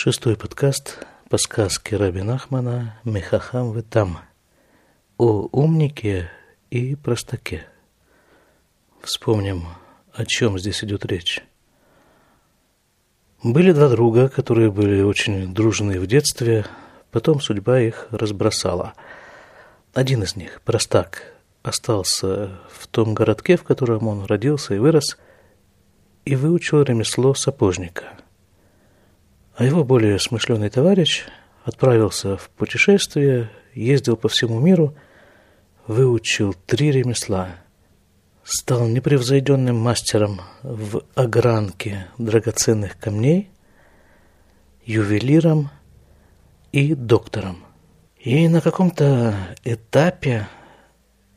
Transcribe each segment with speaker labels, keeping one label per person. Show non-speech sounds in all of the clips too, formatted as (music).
Speaker 1: Шестой подкаст по сказке Раби Нахмана «Мехахам вы там» о умнике и простаке. Вспомним, о чем здесь идет речь. Были два друга, которые были очень дружны в детстве, потом судьба их разбросала. Один из них, простак, остался в том городке, в котором он родился и вырос, и выучил ремесло сапожника – а его более смышленый товарищ отправился в путешествие, ездил по всему миру, выучил три ремесла, стал непревзойденным мастером в огранке драгоценных камней, ювелиром и доктором. И на каком-то этапе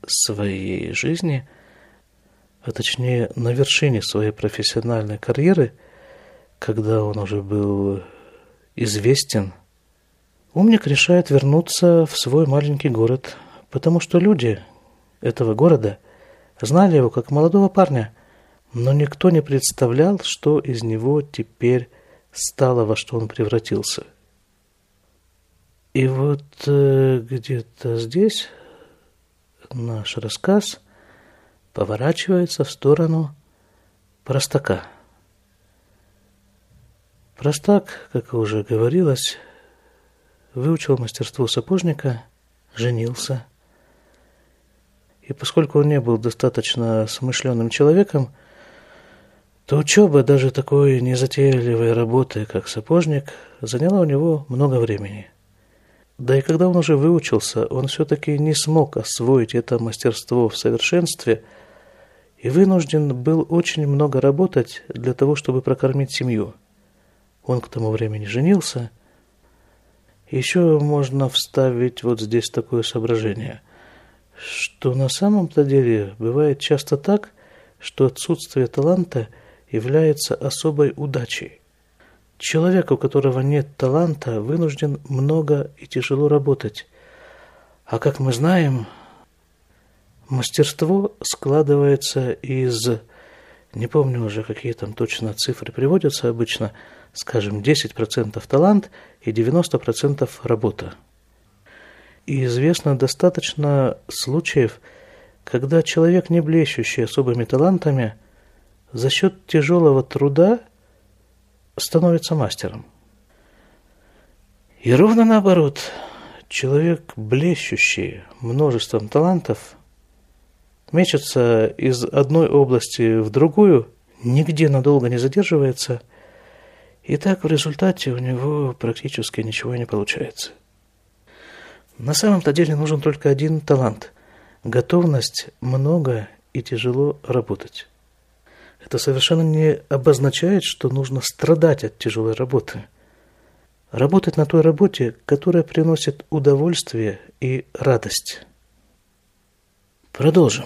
Speaker 1: своей жизни, а точнее на вершине своей профессиональной карьеры – когда он уже был известен, умник решает вернуться в свой маленький город, потому что люди этого города знали его как молодого парня, но никто не представлял, что из него теперь стало, во что он превратился. И вот э, где-то здесь наш рассказ поворачивается в сторону простака – Простак, как уже говорилось, выучил мастерство сапожника, женился. И поскольку он не был достаточно смышленым человеком, то учеба даже такой незатейливой работы, как сапожник, заняла у него много времени. Да и когда он уже выучился, он все-таки не смог освоить это мастерство в совершенстве и вынужден был очень много работать для того, чтобы прокормить семью – он к тому времени женился. Еще можно вставить вот здесь такое соображение, что на самом-то деле бывает часто так, что отсутствие таланта является особой удачей. Человек, у которого нет таланта, вынужден много и тяжело работать. А как мы знаем, мастерство складывается из, не помню уже, какие там точно цифры приводятся обычно – скажем, 10% талант и 90% работа. И известно достаточно случаев, когда человек, не блещущий особыми талантами, за счет тяжелого труда становится мастером. И ровно наоборот, человек, блещущий множеством талантов, мечется из одной области в другую, нигде надолго не задерживается – и так в результате у него практически ничего не получается. На самом-то деле нужен только один талант – готовность много и тяжело работать. Это совершенно не обозначает, что нужно страдать от тяжелой работы. Работать на той работе, которая приносит удовольствие и радость. Продолжим.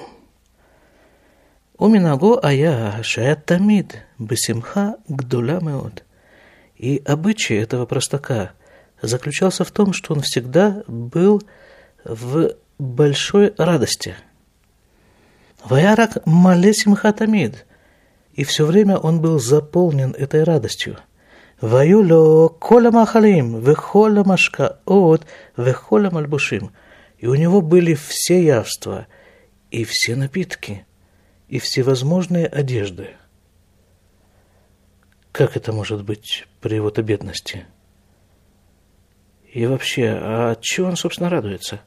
Speaker 1: Уминаго ая шаэттамид басимха гдуля меот. И обычай этого простака заключался в том, что он всегда был в большой радости. Ваярак малесимха тамид. И все время он был заполнен этой радостью. Ваюло коля махалим, вехоля машка от, вехоля мальбушим. И у него были все явства и все напитки – и всевозможные одежды – как это может быть при его-то бедности? И вообще, а чего он, собственно, радуется?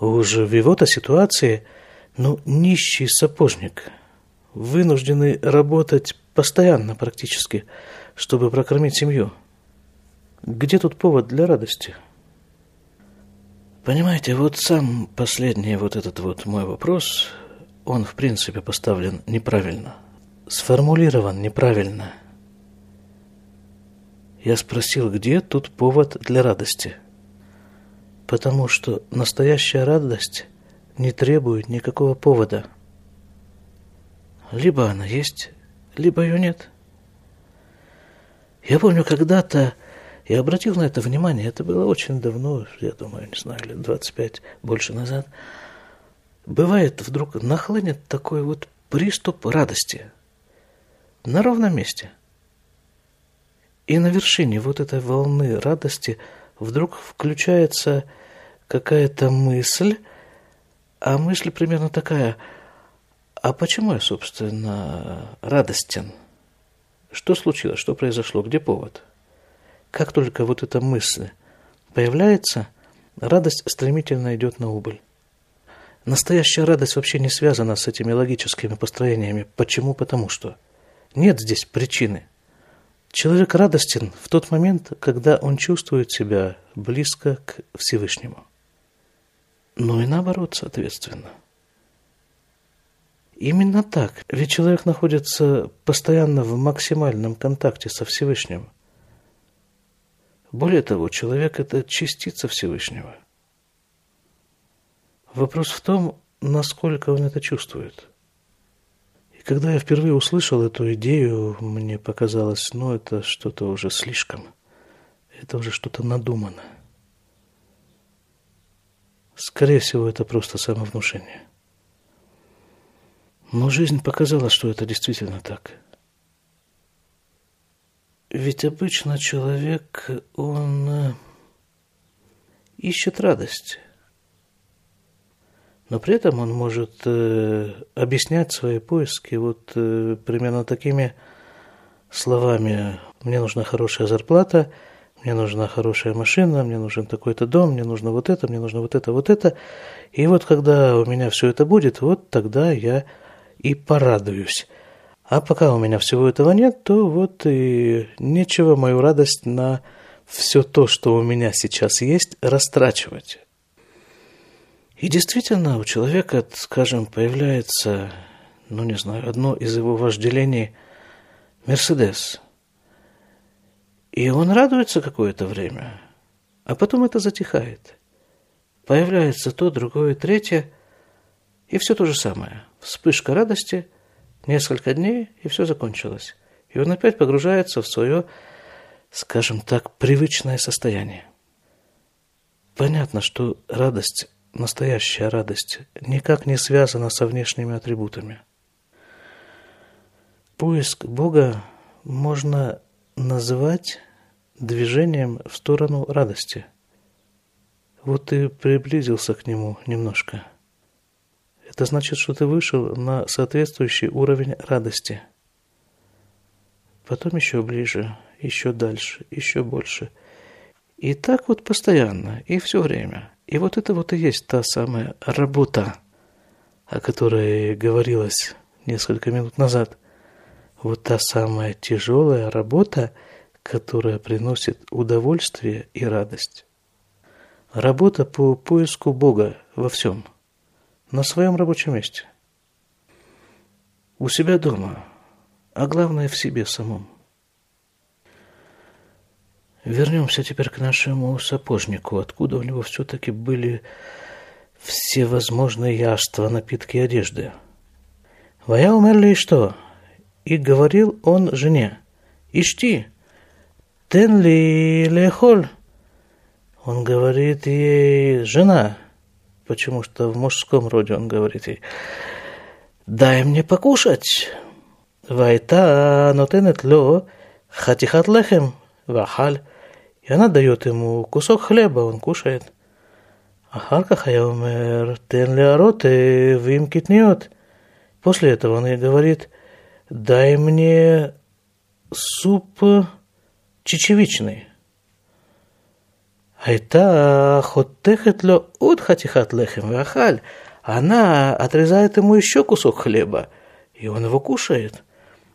Speaker 1: Уже в его-то ситуации, ну, нищий сапожник, вынужденный работать постоянно практически, чтобы прокормить семью. Где тут повод для радости? Понимаете, вот сам последний вот этот вот мой вопрос, он в принципе поставлен неправильно, сформулирован неправильно – я спросил, где тут повод для радости. Потому что настоящая радость не требует никакого повода. Либо она есть, либо ее нет. Я помню, когда-то я обратил на это внимание, это было очень давно, я думаю, не знаю, лет 25, больше назад. Бывает, вдруг нахлынет такой вот приступ радости на ровном месте – И на вершине вот этой волны радости вдруг включается какая-то мысль, а мысль примерно такая, а почему я, собственно, радостен? Что случилось, что произошло, где повод? Как только вот эта мысль появляется, радость стремительно идет на убыль. Настоящая радость вообще не связана с этими логическими построениями. Почему? Потому что нет здесь причины. Человек радостен в тот момент, когда он чувствует себя близко к Всевышнему. Но и наоборот, соответственно. Именно так. Ведь человек находится постоянно в максимальном контакте со Всевышним. Более того, человек – это частица Всевышнего. Вопрос в том, насколько он это чувствует. И когда я впервые услышал эту идею, мне показалось, ну, это что-то уже слишком. Это уже что-то надумано. Скорее всего, это просто самовнушение. Но жизнь показала, что это действительно так. Ведь обычно человек, он э, ищет радость – но при этом он может э, объяснять свои поиски вот э, примерно такими словами. Мне нужна хорошая зарплата, мне нужна хорошая машина, мне нужен такой-то дом, мне нужно вот это, мне нужно вот это, вот это. И вот когда у меня все это будет, вот тогда я и порадуюсь. А пока у меня всего этого нет, то вот и нечего мою радость на все то, что у меня сейчас есть, растрачивать. И действительно, у человека, скажем, появляется, ну не знаю, одно из его вожделений – Мерседес. И он радуется какое-то время, а потом это затихает. Появляется то, другое, третье, и все то же самое. Вспышка радости, несколько дней, и все закончилось. И он опять погружается в свое, скажем так, привычное состояние. Понятно, что радость настоящая радость никак не связана со внешними атрибутами. Поиск Бога можно называть движением в сторону радости. Вот ты приблизился к нему немножко. Это значит, что ты вышел на соответствующий уровень радости. Потом еще ближе, еще дальше, еще больше. И так вот постоянно, и все время – и вот это вот и есть та самая работа, о которой говорилось несколько минут назад. Вот та самая тяжелая работа, которая приносит удовольствие и радость. Работа по поиску Бога во всем, на своем рабочем месте, у себя дома, а главное в себе самом. Вернемся теперь к нашему сапожнику, откуда у него все-таки были все возможные яства, напитки и одежды. Вая умерли и что? И говорил он жене, «Ишти, тен ли лехоль?» Он говорит ей, «Жена», потому что в мужском роде он говорит ей, «Дай мне покушать». Вайта нотенет ло хатихат лехем вахаль. И она дает ему кусок хлеба, он кушает. Ахар кахаямер тен леароты вим китниот. После этого он ей говорит, дай мне суп чечевичный. Айта хоттехет ло от хатихат лехем вахаль. Она отрезает ему еще кусок хлеба, и он его кушает.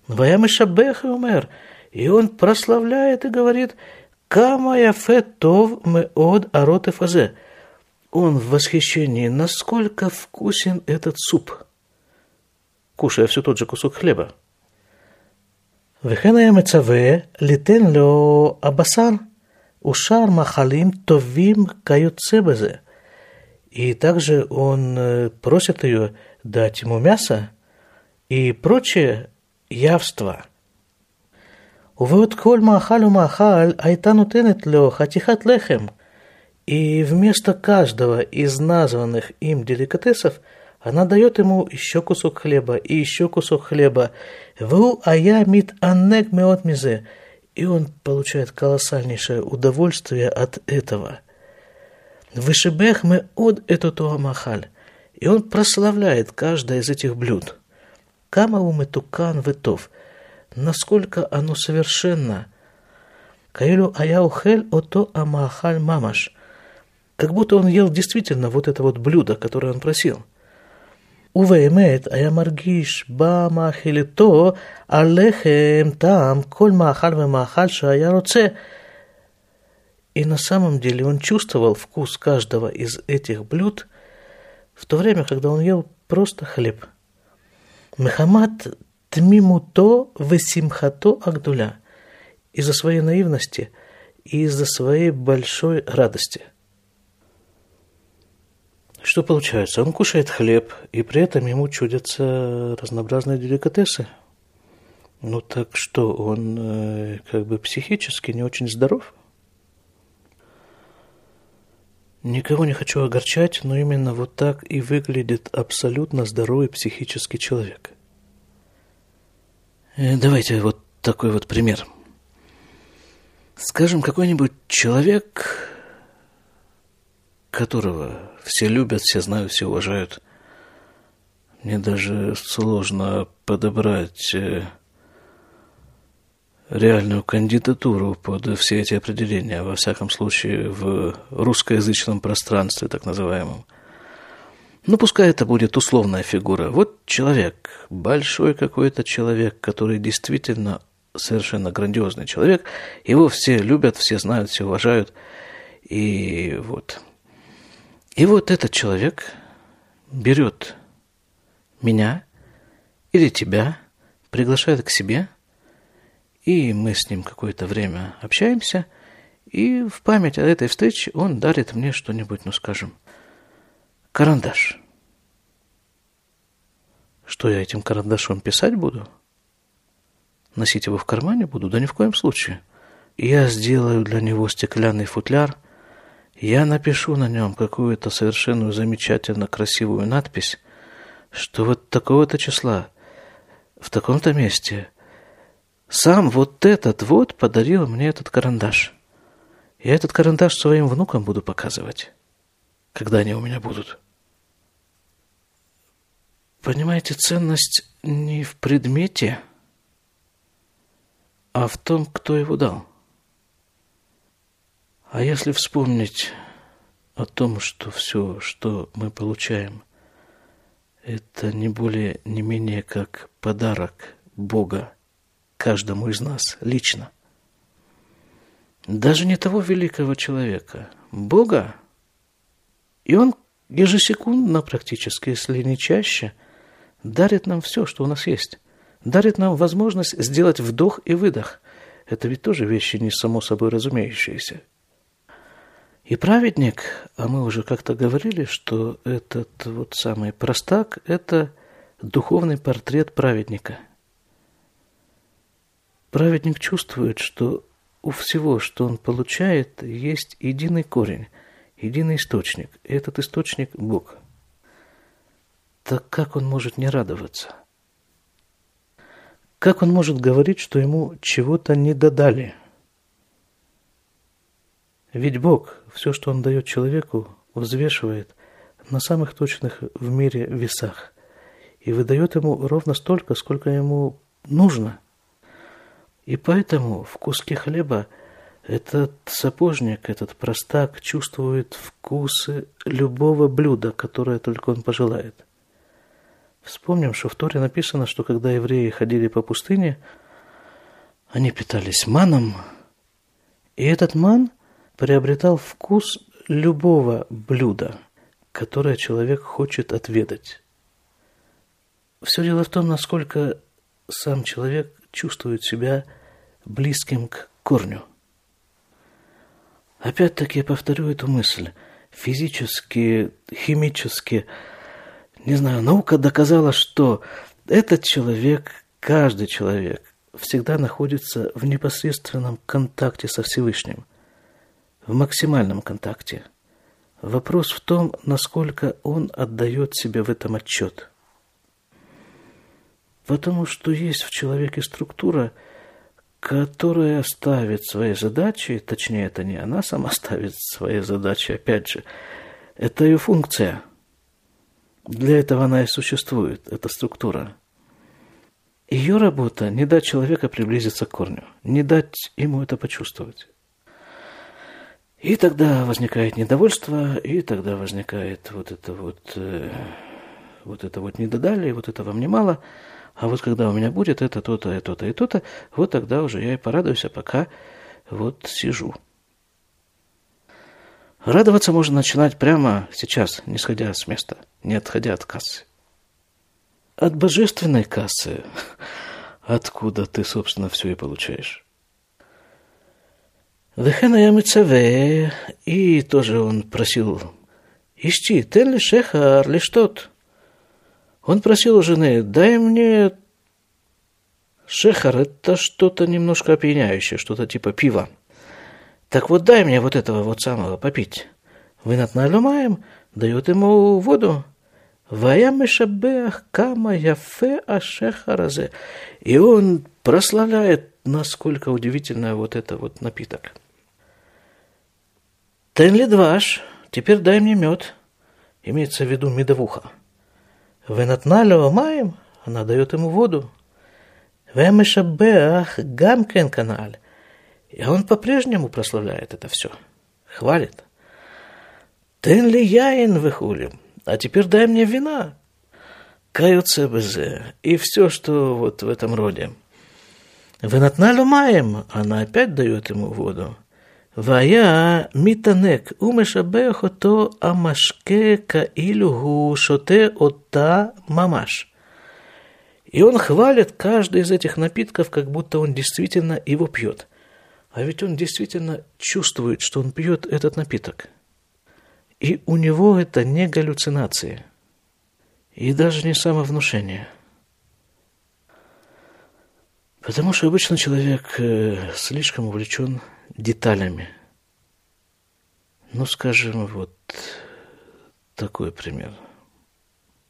Speaker 1: Ваям и шабех и умер. И он прославляет и говорит, Кама яфе тов меод арот фазе. Он в восхищении, насколько вкусен этот суп, кушая все тот же кусок хлеба. וכן היה מצווה ליתן לו הבשר ушар махалим товим каются безе. И также он э, просит ее дать ему мясо и прочее явство – ובעוד כל מאכל ומאכל הייתה נותנת לו חתיכת לחם. И вместо каждого из названных им деликатесов она дает ему еще кусок хлеба и еще кусок хлеба. Ву ая мит аннек меот мизе. И он получает колоссальнейшее удовольствие от этого. Вышибех мы от эту туамахаль. И он прославляет каждое из этих блюд. Камау метукан ветов. Насколько оно совершенно. Каилю аяухель ото амахаль мамаш. Как будто он ел действительно вот это вот блюдо, которое он просил. ובאמת היה מרגיש במאכילתו על לחם טעם כל מאכל ומאכל שהיה רוצה. И на самом деле он чувствовал вкус каждого из этих блюд в то время, когда он ел просто хлеб. Мехамат тмимуто весимхато агдуля. Из-за своей наивности и из-за своей большой радости – что получается? Он кушает хлеб, и при этом ему чудятся разнообразные деликатесы. Ну так что, он э, как бы психически не очень здоров? Никого не хочу огорчать, но именно вот так и выглядит абсолютно здоровый психический человек. Э, давайте вот такой вот пример. Скажем, какой-нибудь человек которого все любят, все знают, все уважают. Мне даже сложно подобрать э, реальную кандидатуру под все эти определения, во всяком случае в русскоязычном пространстве, так называемом. Ну, пускай это будет условная фигура. Вот человек, большой какой-то человек, который действительно совершенно грандиозный человек. Его все любят, все знают, все уважают. И вот и вот этот человек берет меня или тебя, приглашает к себе, и мы с ним какое-то время общаемся, и в память о этой встрече он дарит мне что-нибудь, ну скажем, карандаш. Что я этим карандашом писать буду? Носить его в кармане буду? Да ни в коем случае. Я сделаю для него стеклянный футляр – я напишу на нем какую-то совершенно замечательно красивую надпись, что вот такого-то числа, в таком-то месте, сам вот этот вот подарил мне этот карандаш. Я этот карандаш своим внукам буду показывать, когда они у меня будут. Понимаете, ценность не в предмете, а в том, кто его дал. А если вспомнить о том, что все, что мы получаем, это не более, не менее как подарок Бога каждому из нас лично. Даже не того великого человека, Бога. И Он ежесекундно практически, если не чаще, дарит нам все, что у нас есть. Дарит нам возможность сделать вдох и выдох. Это ведь тоже вещи не само собой разумеющиеся. И праведник, а мы уже как-то говорили, что этот вот самый простак – это духовный портрет праведника. Праведник чувствует, что у всего, что он получает, есть единый корень, единый источник. И этот источник – Бог. Так как он может не радоваться? Как он может говорить, что ему чего-то не додали – ведь Бог все, что Он дает человеку, взвешивает на самых точных в мире весах и выдает ему ровно столько, сколько ему нужно. И поэтому в куске хлеба этот сапожник, этот простак чувствует вкусы любого блюда, которое только он пожелает. Вспомним, что в Торе написано, что когда евреи ходили по пустыне, они питались маном, и этот ман приобретал вкус любого блюда, которое человек хочет отведать. Все дело в том, насколько сам человек чувствует себя близким к корню. Опять-таки я повторю эту мысль. Физически, химически, не знаю, наука доказала, что этот человек, каждый человек, всегда находится в непосредственном контакте со Всевышним – в максимальном контакте. Вопрос в том, насколько он отдает себе в этом отчет. Потому что есть в человеке структура, которая ставит свои задачи, точнее, это не она сама (laughs) ставит свои задачи, опять же, это ее функция. Для этого она и существует, эта структура. Ее работа – не дать человека приблизиться к корню, не дать ему это почувствовать. И тогда возникает недовольство, и тогда возникает вот это вот, э, вот это вот не додали, вот этого мне мало, а вот когда у меня будет это то-то, и то-то, и то-то, вот тогда уже я и порадуюсь, а пока вот сижу. Радоваться можно начинать прямо сейчас, не сходя с места, не отходя от кассы. От божественной кассы, откуда ты, собственно, все и получаешь. Вехена я мецаве, и тоже он просил, ищи, тен ли шехар, ли что-то. Он просил у жены, дай мне шехар, это что-то немножко опьяняющее, что-то типа пива. Так вот дай мне вот этого вот самого попить. Вы над налюмаем, дает ему воду. Вая мешабеах кама яфе ашехаразе. И он прославляет, насколько удивительно вот это вот напиток. Тенли дваш, теперь дай мне мед. Имеется в виду медовуха. Венатналева маем, она дает ему воду. Вемешабеах гамкен каналь. И он по-прежнему прославляет это все. Хвалит. «Тен ли яин выхулим? А теперь дай мне вина!» Каются БЗ и все, что вот в этом роде. «Венатналю маем!» Она опять дает ему воду. «Вая митанек умешабех то амашке каилюгу шоте отта мамаш». И он хвалит каждый из этих напитков, как будто он действительно его пьет – а ведь он действительно чувствует, что он пьет этот напиток. И у него это не галлюцинации. И даже не самовнушение. Потому что обычно человек э, слишком увлечен деталями. Ну, скажем, вот такой пример.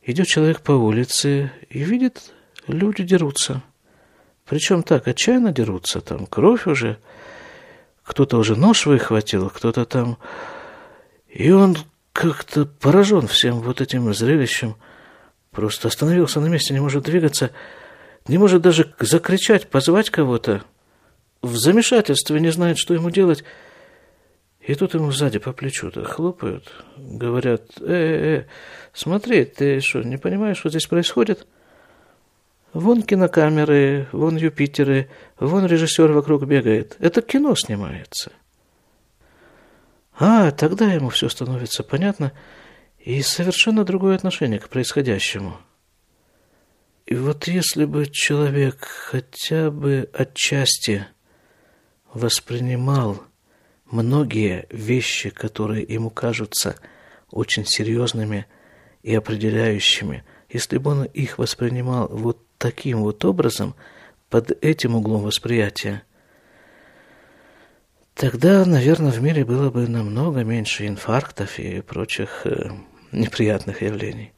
Speaker 1: Идет человек по улице и видит, люди дерутся. Причем так, отчаянно дерутся, там кровь уже, кто-то уже нож выхватил, кто-то там... И он как-то поражен всем вот этим зрелищем, просто остановился на месте, не может двигаться, не может даже закричать, позвать кого-то – в замешательстве, не знает, что ему делать. И тут ему сзади по плечу-то хлопают, говорят, э, э, э, смотри, ты что, не понимаешь, что здесь происходит? Вон кинокамеры, вон Юпитеры, вон режиссер вокруг бегает. Это кино снимается. А, тогда ему все становится понятно и совершенно другое отношение к происходящему. И вот если бы человек хотя бы отчасти воспринимал многие вещи, которые ему кажутся очень серьезными и определяющими, если бы он их воспринимал вот таким вот образом, под этим углом восприятия, тогда, наверное, в мире было бы намного меньше инфарктов и прочих э, неприятных явлений.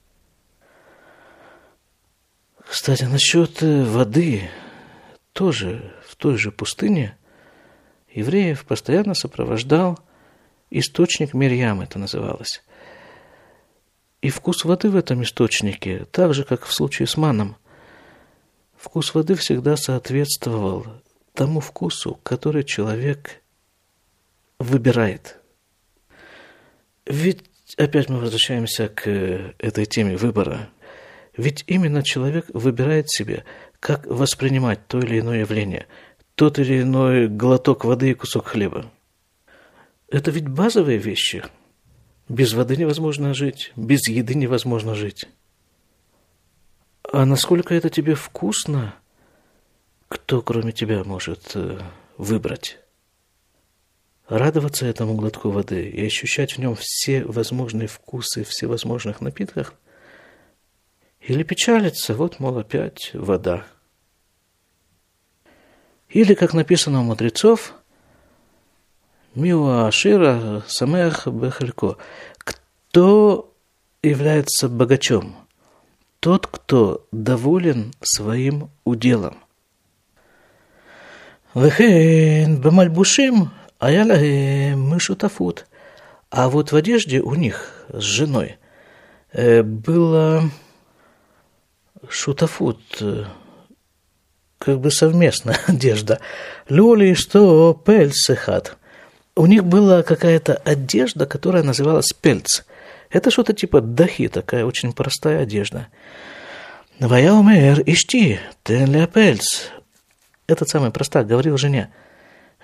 Speaker 1: Кстати, насчет э, воды тоже в той же пустыне евреев постоянно сопровождал источник Мирьям, это называлось. И вкус воды в этом источнике, так же, как в случае с маном, вкус воды всегда соответствовал тому вкусу, который человек выбирает. Ведь опять мы возвращаемся к этой теме выбора. Ведь именно человек выбирает себе, как воспринимать то или иное явление – тот или иной глоток воды и кусок хлеба. Это ведь базовые вещи. Без воды невозможно жить, без еды невозможно жить. А насколько это тебе вкусно, кто кроме тебя может э, выбрать? Радоваться этому глотку воды и ощущать в нем все возможные вкусы всевозможных напитках? Или печалиться, вот, мол, опять вода – или, как написано у мудрецов, Миуа Ашира Самех Бехалько. Кто является богачом? Тот, кто доволен своим уделом. Вехен бамальбушим аялахем мышутафут. А вот в одежде у них с женой э, было шутафут, э, как бы совместная (laughs) одежда. Люли, что пельцехат. У них была какая-то одежда, которая называлась пельц. Это что-то типа дахи, такая очень простая одежда. Ваяумер, ишти, тен ля пельц. Этот самый простак говорил жене,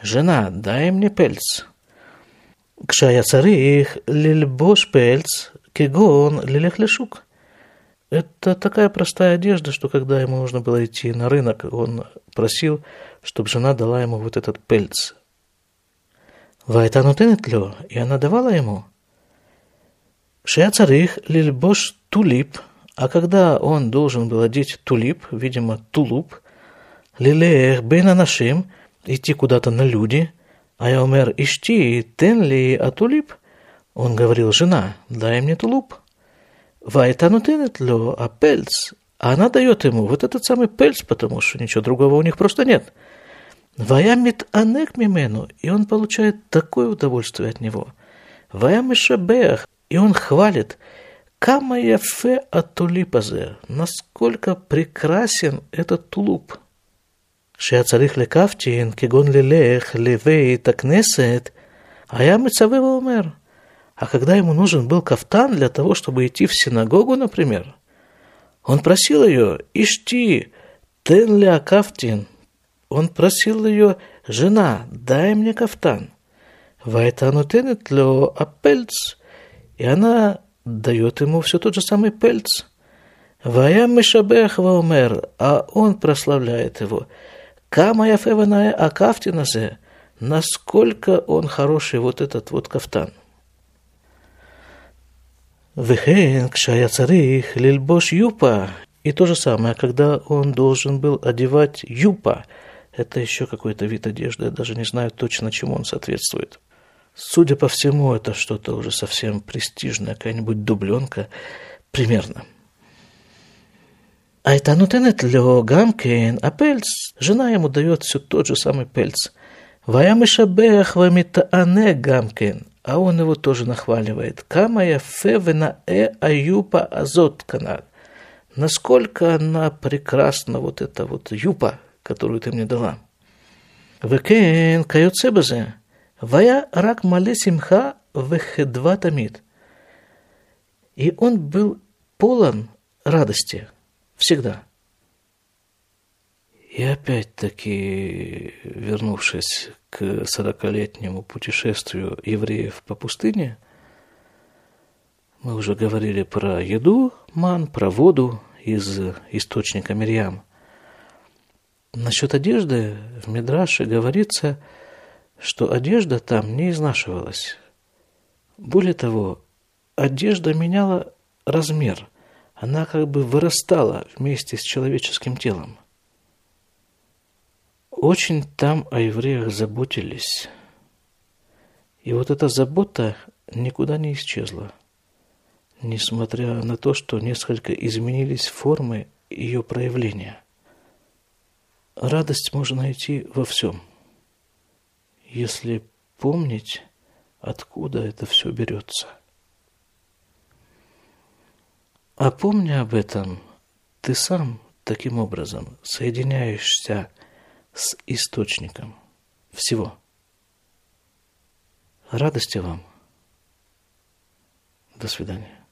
Speaker 1: жена, дай мне пельц. Кшая царих лильбош пельц, кегон лилех лешук. Это такая простая одежда, что когда ему нужно было идти на рынок, он просил, чтобы жена дала ему вот этот пельц. Вайтану тенетлю, и она давала ему. Шея царих лильбош тулип – а когда он должен был одеть тулип, видимо, тулуп, лилех бен нашим, идти куда-то на люди, а я умер ишти, тен ли а тулип, он говорил, жена, дай мне тулуп. Вайтану тенет ло, а пельц, а она дает ему вот этот самый пельц, потому что ничего другого у них просто нет. Ваямит анек мимену, и он получает такое удовольствие от него. Ваямишабех, и он хвалит, Кама яфе атулипазе, насколько прекрасен этот тулуп. שהיה צריך לקפטין, כגון ללך לבית הכנסת, היה מצווה ואומר. А когда ему нужен был кафтан для того, чтобы идти в синагогу, например, он просил ее, ишти, тен ля кафтин. Он просил ее, жена, дай мне кафтан. Вайтану тенет ло апельц. И она дает ему все тот же самый пельц. Вая Мишабех Ваумер, а он прославляет его. Кама Яфеваная Акафтиназе, насколько он хороший вот этот вот кафтан. Вехен кшая царих лильбош юпа. И то же самое, когда он должен был одевать юпа. Это еще какой-то вид одежды, я даже не знаю точно, чему он соответствует. Судя по всему, это что-то уже совсем престижное, какая-нибудь дубленка, примерно. А это нутенет лё гамкен, а пельц, жена ему дает все тот же самый пельц. Ваям и шабех вамита ане гамкен, а он его тоже нахваливает. Камая февена э аюпа азот канал. Насколько она прекрасна, вот эта вот юпа, которую ты мне дала. Векен каюцебазе. Вая рак мале симха вехедва тамид. И он был полон радости всегда. И опять-таки, вернувшись к сорокалетнему путешествию евреев по пустыне, мы уже говорили про еду, ман, про воду из источника Мирьям. Насчет одежды в Мидраше говорится – что одежда там не изнашивалась. Более того, одежда меняла размер, она как бы вырастала вместе с человеческим телом. Очень там о евреях заботились. И вот эта забота никуда не исчезла, несмотря на то, что несколько изменились формы ее проявления. Радость можно найти во всем – если помнить, откуда это все берется. А помня об этом, ты сам таким образом соединяешься с источником всего. Радости вам. До свидания.